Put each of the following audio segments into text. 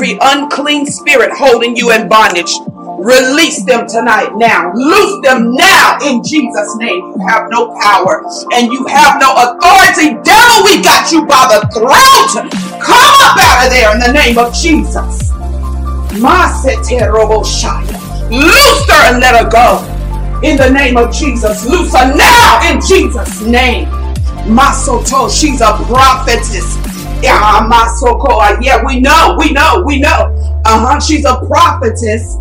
every unclean spirit holding you in bondage. Release them tonight now. Loose them now in Jesus' name. You have no power and you have no authority. Devil, we got you by the throat. Come up out of there in the name of Jesus. Loose her and let her go. In the name of Jesus. Loose her now in Jesus' name. Masoto, she's a prophetess. Yeah, Masoko. Yeah, we know, we know, we know. Uh-huh. She's a prophetess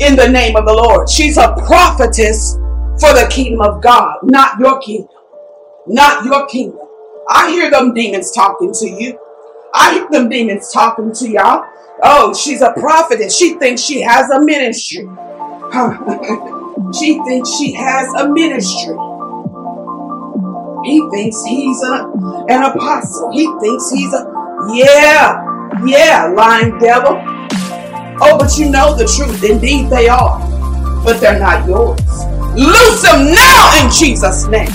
in the name of the Lord. She's a prophetess for the kingdom of God, not your kingdom. Not your kingdom. I hear them demons talking to you. I hear them demons talking to y'all. Oh, she's a prophetess. She thinks she has a ministry. she thinks she has a ministry. He thinks he's a, an apostle. He thinks he's a, yeah, yeah, lying devil. Oh, but you know the truth. Indeed, they are. But they're not yours. Loose them now in Jesus' name.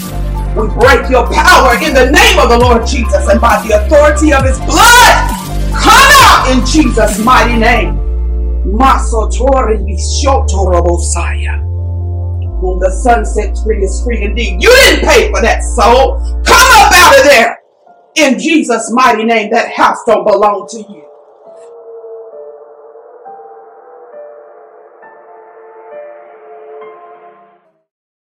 We break your power in the name of the Lord Jesus and by the authority of his blood. Come out in Jesus' mighty name. Masotori Bishotorobosaya. Whom the Son sets free is free indeed. You didn't pay for that soul. Come up out of there. In Jesus' mighty name, that house don't belong to you.